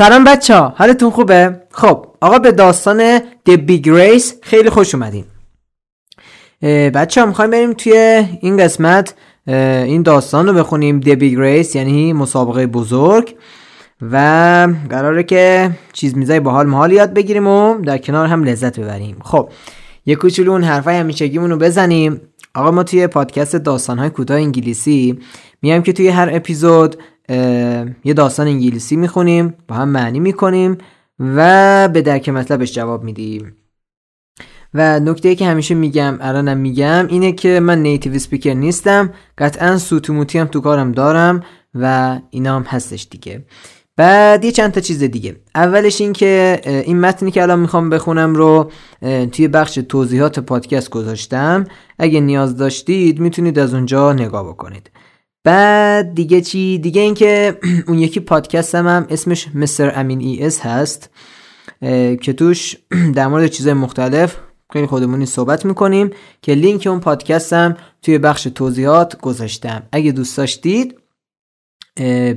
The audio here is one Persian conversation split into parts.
سلام بچه ها حالتون خوبه؟ خب آقا به داستان The Big Race خیلی خوش اومدین. بچه ها می‌خوایم بریم توی این قسمت این داستان رو بخونیم. The Big Race یعنی مسابقه بزرگ و قراره که چیز میزای باحال محال یاد بگیریم و در کنار هم لذت ببریم. خب یه کوچولو اون حرفای همیشگیمون رو بزنیم. آقا ما توی پادکست داستانهای کوتاه انگلیسی میایم که توی هر اپیزود یه داستان انگلیسی می‌خونیم با هم معنی می‌کنیم و به درک مطلبش جواب میدیم. و نکته ای که همیشه میگم الانم میگم اینه که من نیتیو سپیکر نیستم قطعا سوتوموتی هم تو کارم دارم و اینا هم هستش دیگه. بعد یه چند تا چیز دیگه. اولش این که این متنی که الان می‌خوام بخونم رو توی بخش توضیحات پادکست گذاشتم. اگه نیاز داشتید می‌تونید از اونجا نگاه بکنید. بعد دیگه چی؟ دیگه اینکه اون یکی پادکستم هم اسمش مستر امین ای اس هست که توش در مورد چیزهای مختلف خیلی خودمونی صحبت می‌کنیم که لینک اون پادکستم توی بخش توضیحات گذاشتم. اگه دوست داشتید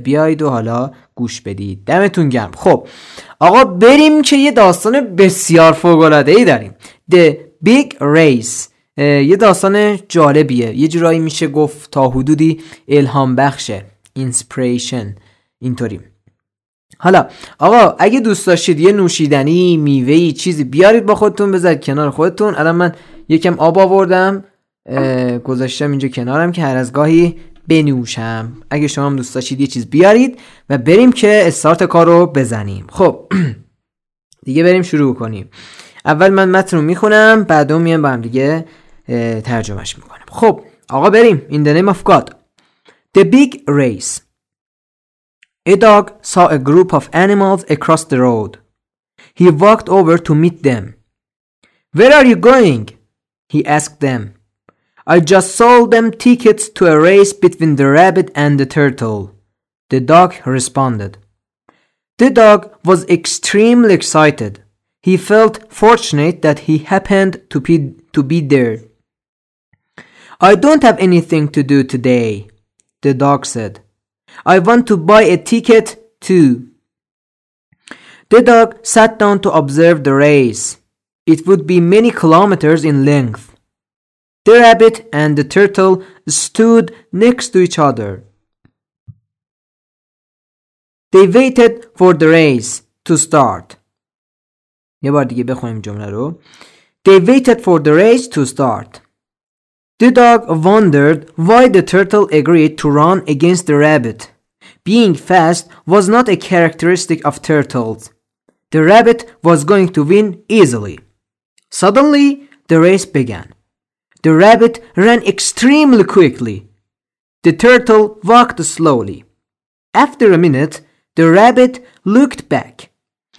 بیایید و حالا گوش بدید. دمتون گرم. خب آقا بریم که یه داستان بسیار فوقلاده ای داریم. The Big Race. یه داستان جالبیه. یه جورایی میشه گفت تا حدودی الهام بخشه. اینسپریشن اینطوری. حالا آقا اگه دوست داشتید یه نوشیدنی میوهی چیزی بیارید با خودتون بذارید کنار خودتون. الان من یکم آب آوردم گذاشتم اینجا کنارم که هر از گاهی بنوشم. اگه شما هم دوست داشتید یه چیز بیارید و بریم که استارت کار رو بزنیم. خب دیگه بریم شروع کنیم. اول من متن رو می‌خونم بعدو میام با هم دیگه ترجمهش میکنم خب آقا بریم In the name of God The big race A dog saw a group of animals across the road. He walked over to meet them. Where are you going? He asked them. I just sold them tickets to a race between the rabbit and the turtle. The dog responded. The dog was extremely excited. He felt fortunate that he happened to be, to be there. I don't have anything to do today, the dog said. I want to buy a ticket too. The dog sat down to observe the race. It would be many kilometers in length. The rabbit and the turtle stood next to each other. They waited for the race to start. یه بار دیگه بخونیم جمله رو. They waited for the race to start. The dog wondered why the turtle agreed to run against the rabbit. Being fast was not a characteristic of turtles. The rabbit was going to win easily. Suddenly, the race began. The rabbit ran extremely quickly. The turtle walked slowly. After a minute, the rabbit looked back.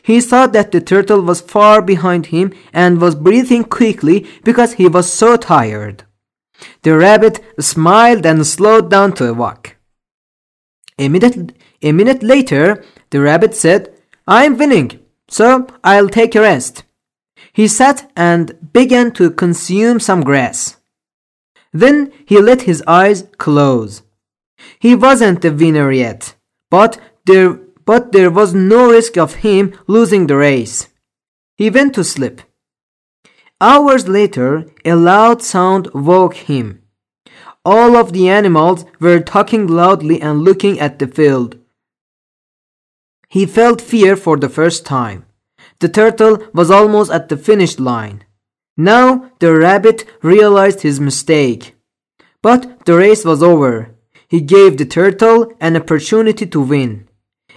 He saw that the turtle was far behind him and was breathing quickly because he was so tired. The rabbit smiled and slowed down to a walk. A minute, a minute later, the rabbit said, I'm winning, so I'll take a rest. He sat and began to consume some grass. Then he let his eyes close. He wasn't the winner yet, but there, but there was no risk of him losing the race. He went to sleep. Hours later, a loud sound woke him. All of the animals were talking loudly and looking at the field. He felt fear for the first time. The turtle was almost at the finish line. Now the rabbit realized his mistake. But the race was over. He gave the turtle an opportunity to win.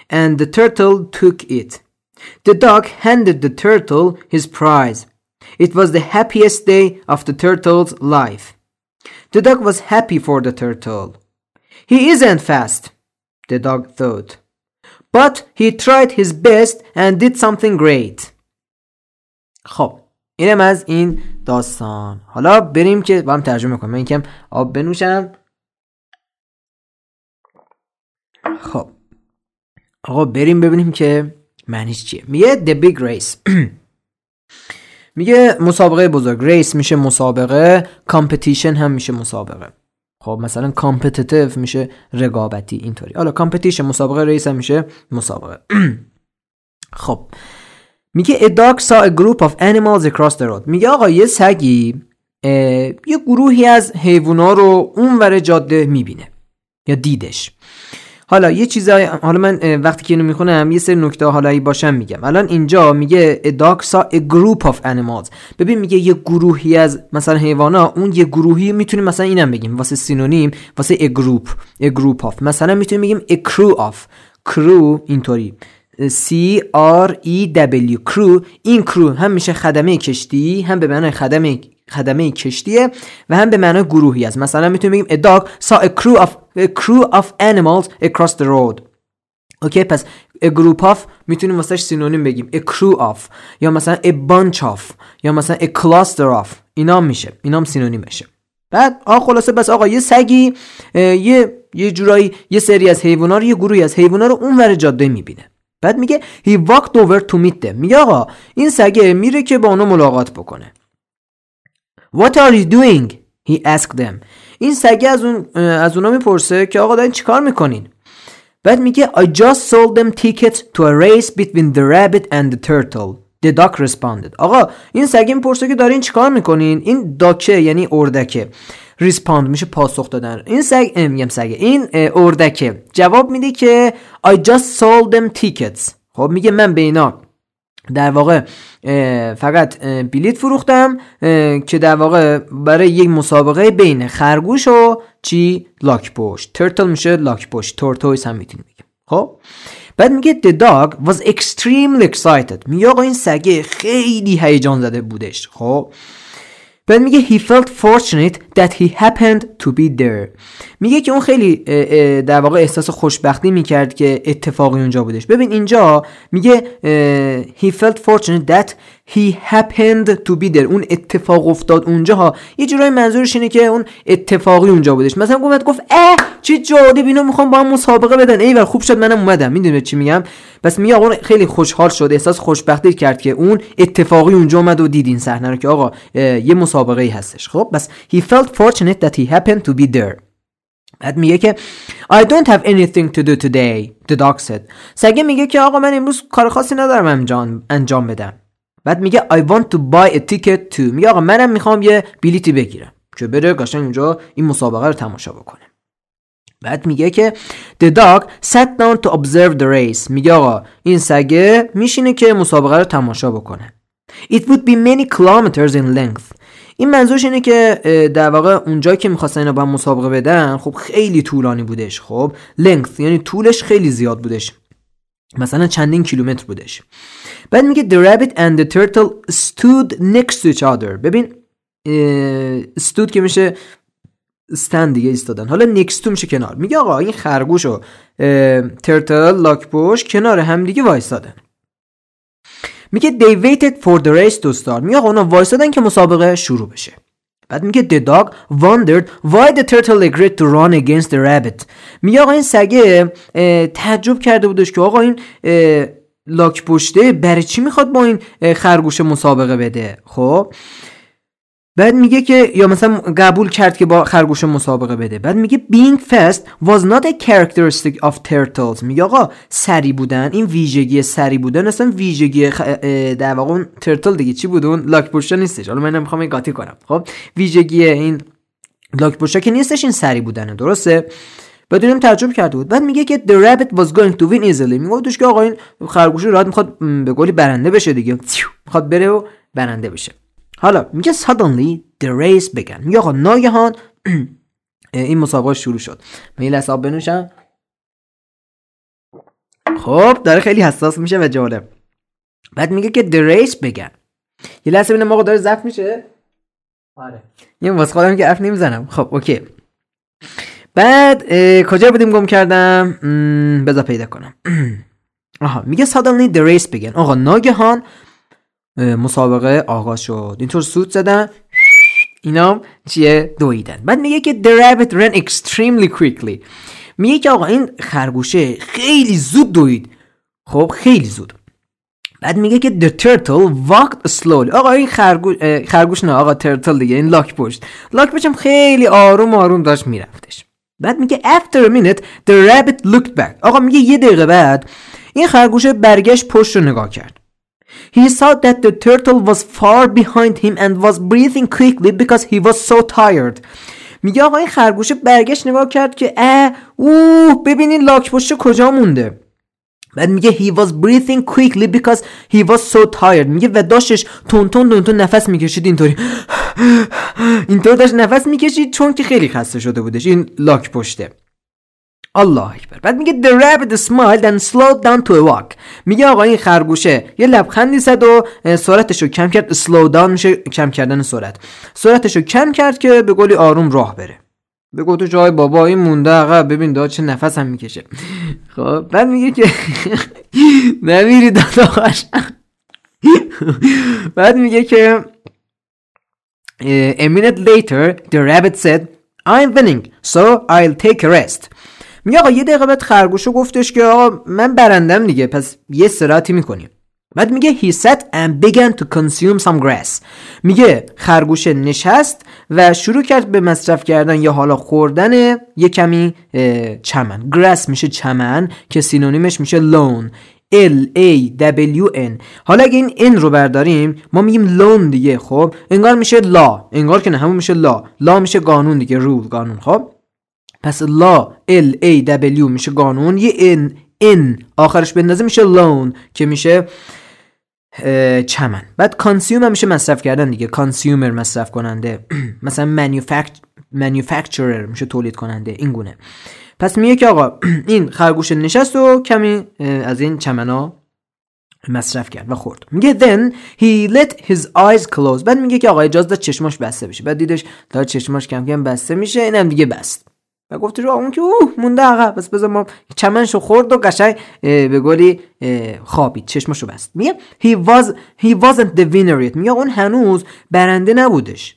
And the turtle took it. The dog handed the turtle his prize. It was the happiest day of the turtle's life. The dog was happy for the turtle. He isn't fast, the dog thought. But he tried his best and did something great. خب اینم از این داستان حالا بریم که با هم ترجمه کنم من یکم آب بنوشم خب آقا بریم ببینیم که معنیش چیه میگه The Big Race میگه مسابقه بزرگ. race میشه مسابقه competition هم میشه مسابقه. خب مثلا competitive میشه رقابتی اینطوری. حالا competition مسابقه race هم میشه مسابقه. خب میگه a dog saw a group of animals across the road. میگه آقا یه سگی یه گروهی از حیوونا رو اونور جاده می‌بینه یا دیدش. حالا یه چیزای حالا من وقتی که اینو می‌خونم یه سری نکته حالایی باشم میگم. الان اینجا میگه a dog saw a group of animals. ببین میگه یه گروهی از مثلا حیوانا اون یه گروهی می‌تونیم مثلا اینم بگیم. واسه سینونیم واسه a group a group of. مثلا می‌تونیم بگیم a crew of. crew اینطوری. C R E W. crew. این crew هم میشه خدمه کشتی هم به معنای خدمه خدمه کشتیه و هم به معنای گروهی است. مثلا می‌تونیم بگیم a dog saw a crew of crew of animals across the road. اوکی پس a group of می‌تونیم واسهش سینونیم بگیم. A crew of. یا مثلا a bunch of. یا مثلا a cluster of. اینا میشه. اینا هم سینونیمشه بعد آ خلاصه بس آقا یه سگی یه یه جورایی یه سری از حیونا رو یه گروهی از حیونا رو اونور جاده می‌بینه. بعد میگه he walked over to meet them. میگه آقا این سگه میره که با اونا ملاقات بکنه. What are you doing? He asked them. این سگه از اون از اونا می‌پرسه که آقا دارین چیکار می‌کنین؟ بعد میگه I just sold them tickets to a race between the rabbit and the turtle. The duck responded. آقا این سگه می‌پرسه که دارین چیکار می‌کنین؟ این duck ه یعنی اردکه. respond میشه پاسخ دادن. این سگ میگم سگه. این اردکه. جواب میده که I just sold them tickets. خب میگه من به اینا در واقع فقط بلیت فروختم که در واقع برای یک مسابقه بین خرگوش و چی؟ لاک پشت. turtle میشه لاک پشت. tortoise هم می‌تونیم بگیم. خب؟ بعد میگه the dog was extremely excited. میگه آقا این سگه خیلی هیجان زده بودش. خب؟ بعد میگه he felt fortunate that he happened to be there. میگه که اون خیلی در واقع احساس خوشبختی می‌کرد که اتفاقی اونجا بودش. ببین اینجا میگه he felt fortunate that he happened to be there. اون اتفاق افتاد اونجا ها یه جورایی منظورش اینه که اون اتفاقی اونجا بودش. مثلا گفت گفت اه چه جالب اینو می‌خوام با هم مسابقه بدن. ایول خوب شد منم اومدم. می‌دونی چی میگم؟ بس میگه آقا خیلی خوشحال شد. احساس خوشبختی کرد که اون اتفاقی اونجا اومد و دید این صحنه رو که آقا یه مسابقه ای هستش. خب بس he felt fortunate that he happened to be there. بعد میگه که I don't have anything to do today. The dog said. سگه میگه که آقا من امروز کار خاصی ندارم انجام انجام بدم. بعد میگه I want to buy a ticket to. میگه آقا منم می‌خوام یه بلیتی بگیرم. که بره قشنگ اونجا این مسابقه رو تماشا بکنه. بعد میگه که The dog sat down to observe the race. میگه آقا این سگه میشینه که مسابقه رو تماشا بکنه. It would be many kilometers in length. این منظورش اینه که در واقع اونجا که می‌خواستن اینا با مسابقه بدن خب خیلی طولانی بودش خب. Length یعنی طولش خیلی زیاد بودش. مثلا چندین کیلومتر بودش. بعد میگه the rabbit and the turtle stood next to each other. ببین stood که میشه ستند دیگه ایستادن. حالا نیکستو میشه کنار. میگه آقا این خرگوش و ترتل لاکپوش کنار هم دیگه وایستادن. میگه they waited for the race to start. میگه آقا اونا وایستادن که مسابقه شروع بشه. بعد میگه the dog wondered why the turtle agreed to run against the rabbit. میگه آقا این سگه تعجب کرده بودش که آقا این لاک پشته برای چی می‌خواد با این خرگوش مسابقه بده؟ خب بعد میگه که یا مثلا قبول کرد که با خرگوش مسابقه بده. بعد میگه being fast was not a characteristic of turtles. میگه آقا سری بودن این ویژگی سری بودن اصلا ویژگی خ... در واقع اون ترتل دیگه چی بود؟ اون لاک نیستش. حالا من نمی‌خوام این قاطی کنم. خب؟ ویژگی این لاک که نیستش این سری بودنه. درسته؟ بدونم تعجب کرده بود. بعد میگه که the rabbit was going to win easily. میگه که آقا این خرگوش راحت می‌خواد به قولی برنده بشه دیگه. می‌خواد بره و برنده بشه. حالا میگه suddenly the race began. میگه آقا ناگهان این مسابقه شروع شد. میل حساب بنوشم. خب داره خیلی حساس میشه و جالب. بعد میگه که the race began. یه لحظه ببینم آقا داره زفت میشه؟ آره. یه واسه خودم که اف نمی‌زنم. خب اوکی. بعد کجا بودیم گم کردم؟ بذار پیدا کنم. آها میگه suddenly the race began. آقا ناگهان مسابقه آغاز شد. اینطور سود زدن. اینا چیه؟ دویدن. بعد میگه که the rabbit ran extremely quickly. میگه که آقا این خرگوشه خیلی زود دوید. خب خیلی زود. بعد میگه که the turtle walked slowly. آقا این خرگوش خرگوش نه آقا turtle دیگه این لاک پشت. لاک پشت خیلی آروم آروم داشت میرفتش. بعد میگه after a minute the rabbit looked back. آقا میگه یه دقیقه بعد این خرگوشه برگشت پشت رو نگاه کرد. He saw that the turtle was far behind him and was breathing quickly because he was so tired. میگه آقا این خرگوشه برگشت نگاه کرد که اه اوه ببینین لاک پشت کجا مونده. بعد میگه he was breathing quickly because he was so tired. میگه و داشتش تون تون تون نفس می‌کشید اینطوری. اینطور داشت نفس می‌کشید چون که خیلی خسته شده بودش. این لاک پشته الله اکبر. بعد میگه the rabbit smiled and slowed down to a walk. میگه آقا این خرگوشه یه لبخندی زد و سرعتش رو کم کرد slow down میشه کم کردن سرعت. سرعتش رو کم کرد که به قولی آروم راه بره. بگو تو جای بابا این مونده عقب ببین داد چه نفس هم می‌کشه. خب بعد میگه که نمیری داداش. بعد میگه که a minute later the rabbit said I'm winning so I'll take a rest. میگه آقا یه دقیقه بعد خرگوشو گفتش که آقا من برندم دیگه پس یه سراتی می‌کنیم. بعد میگه he sat and began to consume some grass. میگه خرگوشه نشست و شروع کرد به مصرف کردن یا حالا خوردن یه کمی چمن. Grass میشه چمن که سینونیمش میشه لون L A W N. حالا اگه این N رو برداریم ما میگیم lawn دیگه خب؟ انگار میشه law. انگار که نه همون میشه law. law میشه قانون دیگه rule قانون خب؟ پس law L A W میشه قانون. یه N N آخرش بندازه میشه lawn که میشه چمن. بعد consume هم میشه مصرف کردن دیگه. consumer مصرف کننده. مثلا manufacturer میشه تولید کننده. این گونه. پس میگه که آقا این خرگوش نشست و کمی از این چمنا مصرف کرد و خورد. میگه then he let his eyes close. بعد میگه که آقا اجازه داد چشماش بسته بشه. بعد دیدش داره چشماش کم کم بسته میشه. اینم دیگه بست. و گفتش اون که اوه مونده عقب. بس بذار ما چمنشو خورد و قشنگ به گلی خوابید. چشمشو بست. میگه he was he wasn't the winner yet. میگه اون هنوز برنده نبودش.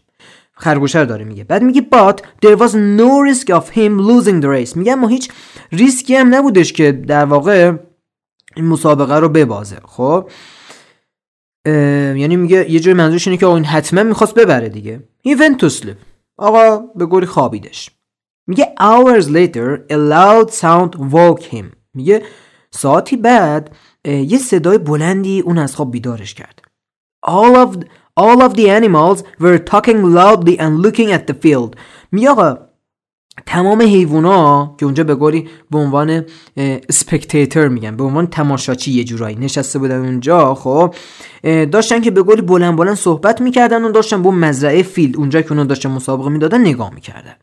خرگوشه داره میگه. بعد میگه but there was no risk of him losing the race. میگه ما هیچ ریسکی هم نبودش که در واقع این مسابقه رو ببازه. خب؟ یعنی میگه یه جوری منظورش اینه که اون حتما می‌خواست ببره دیگه. He went to sleep. آقا به گلی خوابیدش. میگه hours later a loud sound woke him. میگه ساعتی بعد یه صدای بلندی اون از خواب بیدارش کرد. All of all of the animals were talking loudly and looking at the field. میگه تمام حیوونا که اونجا به قولی به عنوان spectator میگن به عنوان تماشاچی یه جورایی نشسته بودن اونجا خب داشتن که به قولی بلند بلند صحبت می‌کردن و داشتن به مزرعه field اونجا که اونا داشتن مسابقه می‌دادن نگاه می‌کردن.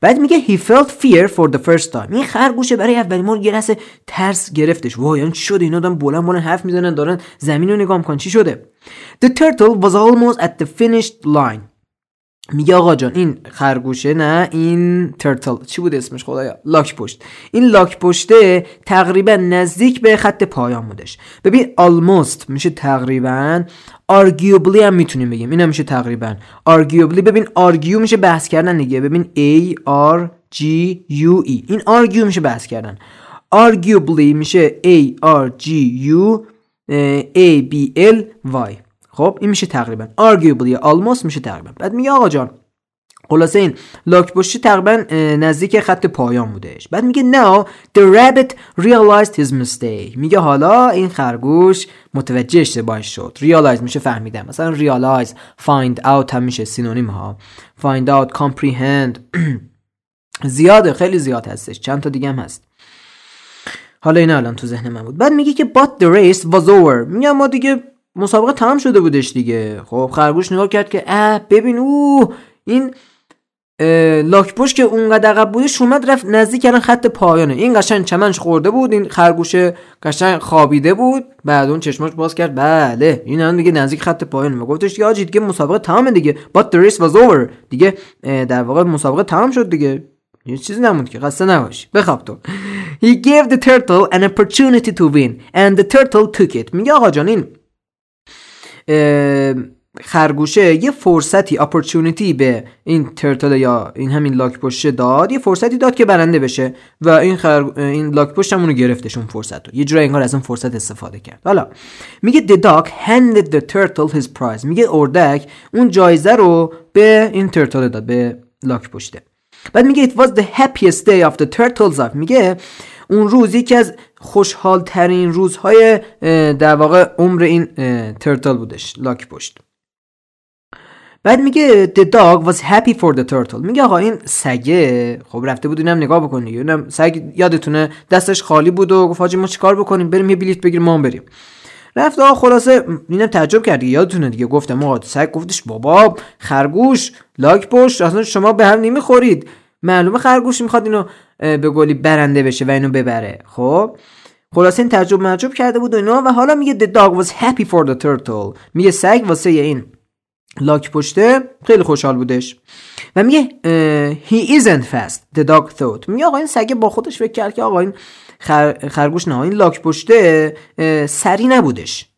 بعد میگه he felt fear for the first time. این خرگوشه برای اولین بار یه ترس گرفتش. وای این شد اینا دارن بلند بلند حرف می‌زنن دارن زمین رو نگاه می‌کنن. چی شده؟ The turtle was almost at the finished line. میگه آقا جان این خرگوشه نه این ترتل چی بود اسمش خدایا؟ لاک پشت. این لاک پشته تقریبا نزدیک به خط پایان بودش. ببین almost میشه تقریبا arguably هم می‌تونیم بگیم. این میشه تقریبا. Arguably ببین argue میشه بحث کردن دیگه. ببین a r g u e. این argue میشه بحث کردن. Arguably میشه a r g u a b l y. خب این میشه تقریبا. Arguably almost میشه تقریبا. بعد میگه آقا جان خلاصه این لاک پشتی تقریبا نزدیک خط پایان بودش. بعد میگه now the rabbit realized his mistake. میگه حالا این خرگوش متوجه اشتباهش شد. realize میشه فهمیدن. مثلا realize find out هم میشه سینونیم ها. find out comprehend. زیاده خیلی زیاد هستش. چند تا دیگه هم هست. حالا این الان تو ذهن من بود. بعد میگه که but the race was over. میگه ما دیگه مسابقه تمام شده بودش دیگه. خب خرگوش نگاه کرد که اه ببین او این لاکپوش که اونقدر عقب بودش اومد رفت نزدیک کردن خط پایانه. این قشنگ چمنش خورده بود این خرگوش قشنگ خوابیده بود. بعد اون چشماش باز کرد. بله این الان دیگه نزدیک خط پایانه. ما گفتش یا دیگه مسابقه تمامه دیگه. But the race was over. دیگه در واقع مسابقه تمام شد دیگه. یه چیزی نموند که خسته نباشی. بخواب تو. He gave the turtle an opportunity to win and the turtle took it. میگه آقا جان این خرگوشه یه فرصتی اپورتونیتی به این ترتل یا این همین لاک پشت داد. یه فرصتی داد که برنده بشه و این خر... این لاک پشت همونو گرفتش اون فرصت رو یه جورایی انگار از اون فرصت استفاده کرد. حالا میگه the dog handed the turtle his prize. میگه اردک اون جایزه رو به این ترتل داد به لاک پشته بعد میگه it was the happiest day of the turtles life میگه اون روز یکی از خوشحال ترین روزهای در واقع عمر این ترتل بودش لاک پشت بعد میگه the dog was happy for the turtle. میگه آقا این سگه. خب رفته بود اینم نگاه بکنی اینم سگ یادتونه دستش خالی بود و گفت حاجی ما چیکار بکنیم؟ بریم یه بلیت بگیریم ما بریم. رفت آقا خلاصه اینم تعجب کرد یادتونه دیگه. گفتم آقا سگ گفتش بابا خرگوش لاک پشت اصلا شما به هم نمی‌خورید. معلومه خرگوش می‌خواد اینو به گلی برنده بشه و اینو ببره. خب؟ خلاصه این تعجب معجب کرده بود و اینا. و حالا میگه the dog was happy for the turtle. میگه سگ واسه این لاک پشته خیلی خوشحال بودش. و میگه he isn't fast the dog thought. میگه آقا این سگه با خودش فکر کرد که آقا این خرگوش نه این لاک پشته سری نبودش.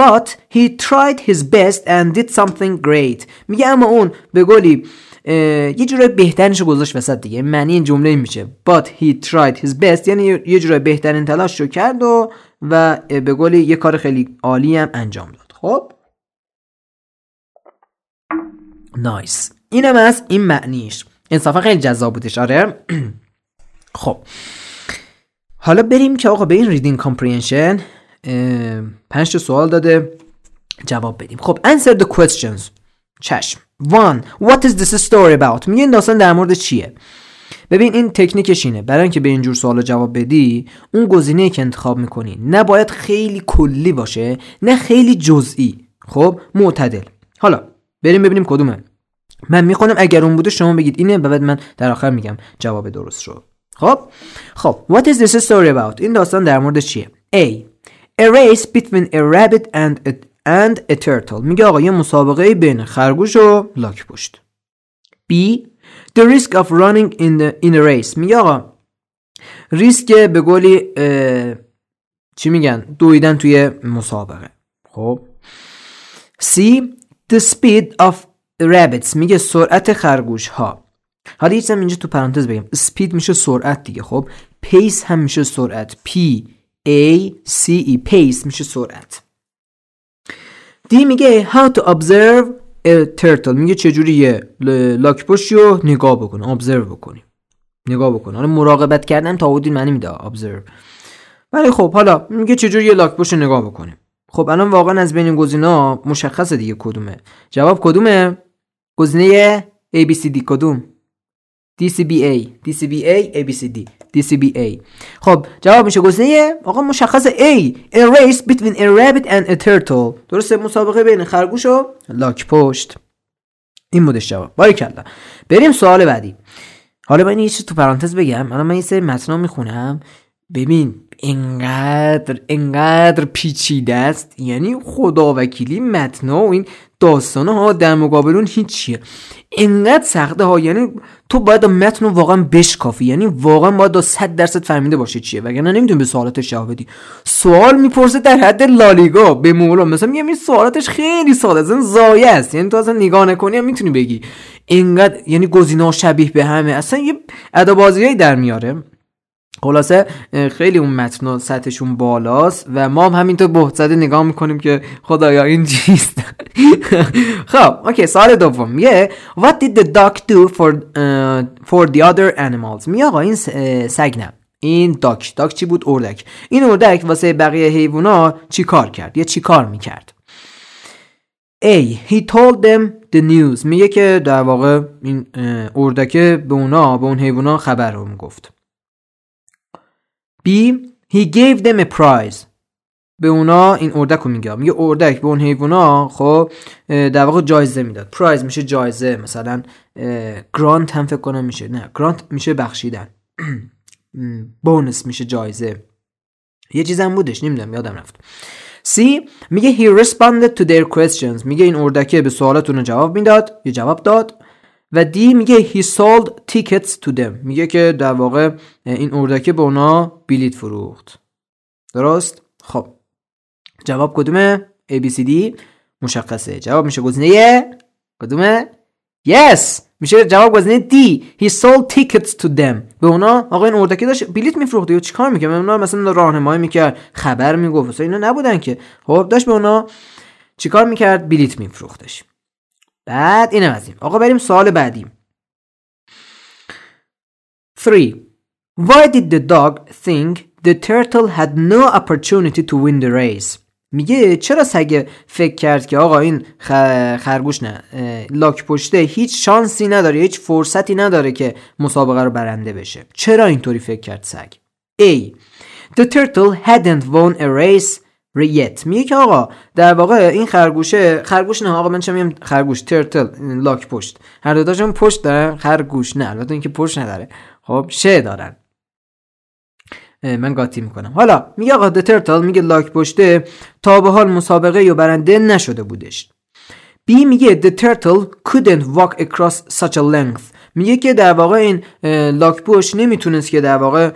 But he tried his best and did something great. میگه اما اون به گلی یه جورای بهترینش گذاشت وسط دیگه. معنی این جمله میشه. But he tried his best یعنی یه جورای بهترین تلاش رو کرد و و به قولی یه کار خیلی عالی هم انجام داد. خب؟ نایس اینم از این معنیش. انصافا خیلی جذاب بودش. آره. خب. حالا بریم که آقا به این reading comprehension پنج سوال داده. جواب بدیم. خب answer the questions. چشم. One what is this story about میگه این داستان در مورد چیه؟ ببین این تکنیکش اینه. برای اینکه به اینجور سوال جواب بدی اون گزینه که انتخاب می‌کنی نباید خیلی کلی باشه نه خیلی جزئی. خب معتدل. حالا بریم ببینیم کدومه من می‌خونم اگر اون بوده شما بگید اینه و بعد من در آخر میگم جواب درست رو خب؟ خب what is this story about? این داستان در مورد چیه؟ A. A race between a rabbit and a, and a turtle. میگه آقا یه مسابقه بین خرگوش و لاک پشت. B. The risk of running in, the, in a race. میگه آقا ریسک به گلی چی میگن؟ دویدن توی مسابقه. خب؟ C. The speed of rabbits. میگه سرعت خرگوش ها حالا یه اینجا تو پرانتز بگم. Speed میشه سرعت دیگه خب؟ Pace هم میشه سرعت. P A C E. Pace میشه سرعت. دی میگه how to observe a turtle. میگه چجوری یه لاک پشتی رو نگاه بکنه observe بکنیم. نگاه بکنه. حالا مراقبت کردن تا معنی میده observe. ولی خب حالا میگه چجوری یه لاک پشت نگاه بکنیم. خب الان واقعا از بین گزینه‌ها مشخصه دیگه کدومه. جواب کدومه؟ گزینه ABCD کدوم؟ DCBA DCBA ABCD DCBA خب جواب میشه گزینه آقا مشخص A. A race between a rabbit and a turtle. درسته؟ مسابقه بین خرگوش و لاک پشت. این بودش جواب. باری کلا. بریم سوال بعدی. حالا من یه چیز تو پرانتز بگم. الان من یه سری متنا می‌خونم. ببین انقدر انقدر پیچیده است. یعنی خدا وکیلی متنا و این داستانه ها در مقابل اون هیچیه. انقدر سخته ها یعنی تو باید متن رو واقعا بشکافی. یعنی واقعا باید 100 درصد فهمیده باشه چیه. وگرنه نمی‌تونی به سوالاتش جواب بدی. سوال می‌پرسه در حد لالیگا به مولا. مثلا میگم این سوالاتش خیلی ساده است. زایه است. یعنی تو اصلا نگاه نکنی هم می‌تونی بگی. انقدر یعنی گزینه‌ها شبیه به همه. اصلا یه ادابازیایی در میاره. خلاصه خیلی اون متن سطحشون بالاست و ما هم همینطور بهت زده نگاه می‌کنیم که خدایا این چیست؟ خب اوکی سال دوم میگه what did the dog do for, uh, for the other animals? میگه آقا این سگ نه این داک داک چی بود؟ اردک. این اردک واسه بقیه حیوونا چی کار کرد؟ یا چی کار می‌کرد؟ A he told them the news. میگه که در واقع این اردکه به اونا به اون حیوونا خبر رو می‌گفت. B he gave them a prize. به اونا این اردک رو میگه. میگه اردک به اون حیوونا خب در واقع جایزه می‌داد. پرایز میشه جایزه مثلا گرانت هم فکر کنم میشه. نه گرانت میشه بخشیدن. بونس میشه جایزه. یه چیزم بودش نمی‌دونم یادم رفت. C میگه he responded to their questions. میگه این اردکه به سوالاتون جواب می‌داد. یه جواب داد. و دی میگه he sold tickets to them. میگه که در واقع این اردکه به اونا بلیت فروخت. درست؟ خب. جواب کدومه A B C D مشخصه. جواب میشه گزینه کدومه Yes. میشه جواب گزینه D. He sold tickets to them. به اونا آقا این اردکه داشت بلیت میفروخت یا چیکار می‌کرد؟ اونا مثلا راهنمایی می‌کرد خبر می‌گفت اینا نبودن که. خب داشت به اونا چیکار می‌کرد؟ بلیت میفروختش. بعد اینم از این. آقا بریم سوال بعدی 3 Why did the dog think The turtle had no opportunity to win the race? میگه چرا سگ فکر کرد که آقا این خرگوش نه لاک پشته هیچ شانسی نداره هیچ فرصتی نداره که مسابقه رو برنده بشه. چرا اینطوری فکر کرد سگ؟ A. The turtle hadn't won a race yet میگه که آقا در واقع این خرگوشه خرگوش نه آقا من چه میگم؟ خرگوش ترتل لاک پشت. هر دو تاشون پشت دارن خرگوش نه. البته اینکه پشت نداره. خب شه دارن. من قاطی می‌کنم. حالا میگه آقا ترتل میگه لاک پشته تا به حال مسابقه یا برنده نشده بودش. بی میگه the turtle couldn't walk across such a length. میگه که در واقع این لاک پشت نمی‌تونست که در واقع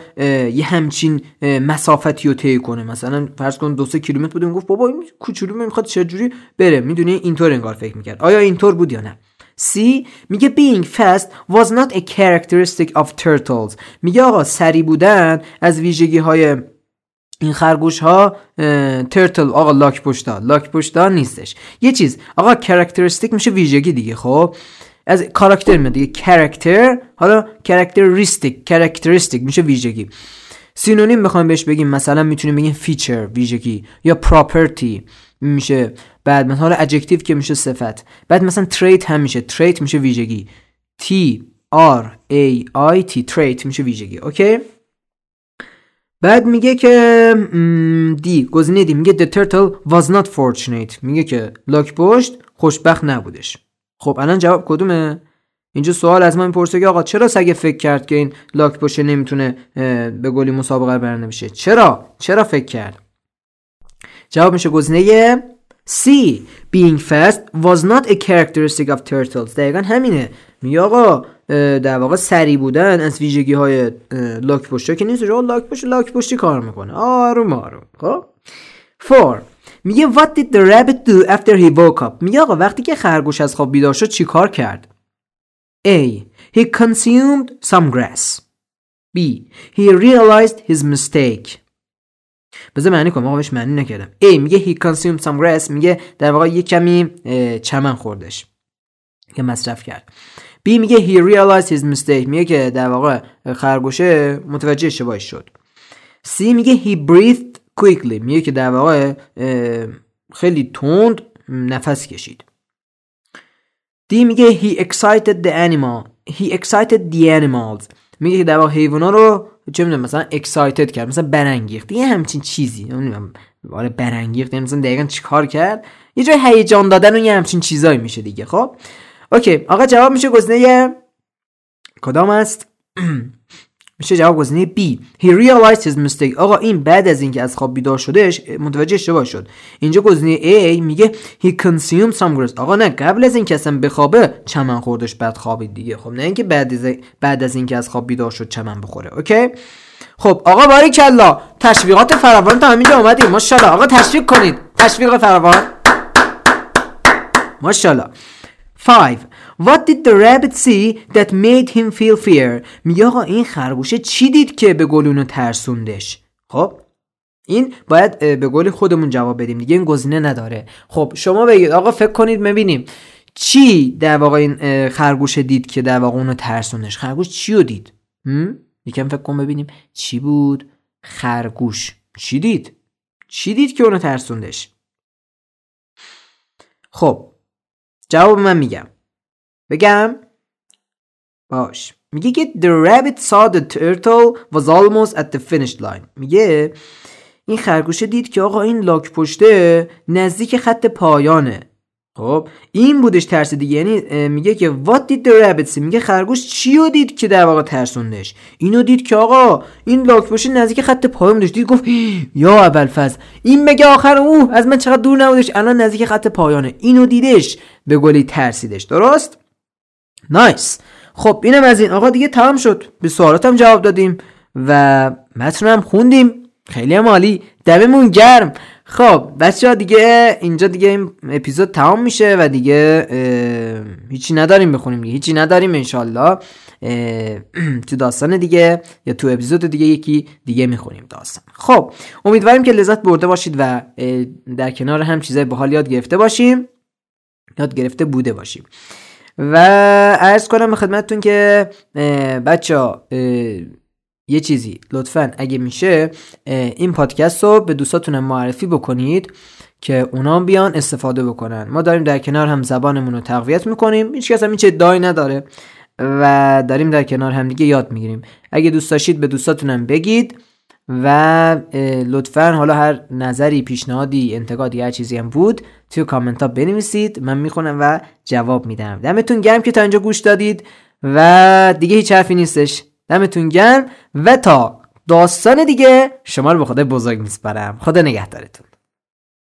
یه همچین مسافتی رو طی کنه. مثلا فرض کن دو سه کیلومتر بود گفت بابا این کوچولو می‌خواد چجوری بره. می‌دونی اینطور انگار فکر می‌کرد. آیا اینطور بود یا نه؟ C میگه being fast was not a characteristic of turtles. میگه آقا سری بودن از ویژگی های این خرگوش ها ترتل آقا لاک پشتا لاک پشتا نیستش. یه چیز آقا کرکترستیک میشه ویژگی دیگه خب؟ از character میاد دیگه character حالا characteristic characteristic میشه ویژگی. synonym بخوایم بهش بگیم مثلا می‌تونیم بگیم feature ویژگی یا property میشه. بعد مثلا adjective که میشه صفت. بعد مثلا trait هم میشه. trait میشه ویژگی. T R A I T trait میشه ویژگی. OK بعد میگه که D گزینه D میگه the turtle was not fortunate. میگه که لاک پشت خوشبخت نبودش. خب الان جواب کدومه؟ اینجا سوال از من می‌پرسه که آقا چرا سگه فکر کرد که این لاک پشت نمی‌تونه به گلی مسابقه برنده بشه؟ چرا؟ چرا فکر کرد؟ جواب میشه گزینه C. Being fast was not a characteristic of turtles. دقیقا همینه. میگه آقا در واقع سری بودن از ویژگی های لاک پشت که نیست. لاک پشت لاک پشتی کار می‌کنه. آروم آروم. خب؟ 4 میگه what did the rabbit do after he woke up? میگه آقا وقتی که خرگوش از خواب بیدار شد چیکار کرد? A. He consumed some grass. B. He realized his mistake. بذار معنی کنم آقا بهش معنی نکردم. A. میگه he consumed some grass. میگه در واقع یه کمی چمن خوردش. که مصرف کرد. B. میگه he realized his mistake. میگه که در واقع خرگوشه متوجه اشتباهش شد. C. میگه he breathed quickly. میگه که در واقع خیلی تند نفس کشید. دی میگه he excited the animal. He excited the animals. میگه که در واقع حیوانا رو چه می‌دونم مثلا excited کرد مثلا برانگیخت. یه همچین چیزی. آره برانگیخت. یعنی مثلا دقیقا چیکار کرد؟ یه جای هیجان دادن و یه همچین چیزایی میشه دیگه خب؟ اوکی آقا جواب میشه گزینه کدام است؟ میشه جواب گزینه B. He realized his mistake. آقا این بعد از اینکه از خواب بیدار شدهش متوجه اشتباه شد. اینجا گزینه A میگه He consumed some grass آقا نه قبل از اینکه اصلا بخوابه چمن خوردش بعد خوابید دیگه. خب نه اینکه بعد از بعد از اینکه از خواب بیدار شد چمن بخوره اوکی خب آقا باری کلا. تشویقات فراوان تا همینجا اومدیم. ماشاءالله. آقا تشویق کنید. تشویق فراوان. ماشاءالله. 5 What did the rabbit see that made him feel fear? میگه آقا این خرگوشه چی دید که به گلونو ترسوندش؟ خب این باید به گل خودمون جواب بدیم دیگه این گزینه نداره. خب شما بگید آقا فکر کنید ببینیم چی در واقع این خرگوش دید که در واقع اونو ترسوندش؟ خرگوش چی رو دید یکم فکر کن ببینیم. چی بود؟ خرگوش. چی دید؟ چی دید که اونو ترسوندش؟ خب جواب من میگم. بگم؟ باش. میگه که the rabbit saw the turtle was almost at the finish line. میگه این خرگوشه دید که آقا این لاک پشته نزدیک خط پایانه. خب این بودش ترس دیگه. یعنی میگه که what did the rabbit see میگه خرگوش چی رو دید که در واقع ترسوندش؟ اینو دید که آقا این لاک پشته نزدیک خط پایان بودش. دید گفت یا اول فز این بگه آخر او از من چقدر دور نبودش الان نزدیک خط پایانه. اینو دیدش به گلی ترسیدش. درست؟ نایس. خب اینم از این. آقا دیگه تمام شد. به سوالاتم جواب دادیم و متنم خوندیم. خیلی هم عالی. دممون گرم. خب بچه ها دیگه اینجا دیگه این اپیزود تمام میشه و دیگه هیچی نداریم بخونیم دیگه. هیچی نداریم انشالله تو داستان دیگه یا تو اپیزود دیگه یکی دیگه می‌خونیم داستان. خب امیدواریم که لذت برده باشید و در کنار هم چیزای باحال یاد گرفته باشیم. یاد گرفته بوده باشیم. و ارز کنم به خدمتتون که بچه یه چیزی. لطفا اگه میشه این پادکست رو به دوستاتون معرفی بکنید که اونا بیان استفاده بکنن. ما داریم در کنار هم زبانمون رو تقویت می‌کنیم. هیچ کس هم این چه دای نداره و داریم در کنار هم دیگه یاد می‌گیریم. اگه دوست داشتید به دوستاتونم بگید و لطفا حالا هر نظری پیشنهادی انتقادی هر چیزی هم بود توی کامنت ها بنویسید. من می‌خونم و جواب میدم. دمتون گرم که تا اینجا گوش دادید و دیگه هیچ حرفی نیستش. دمتون گرم و تا داستان دیگه شما رو به خدا بزرگ میسپارم. خدا نگهدارتون.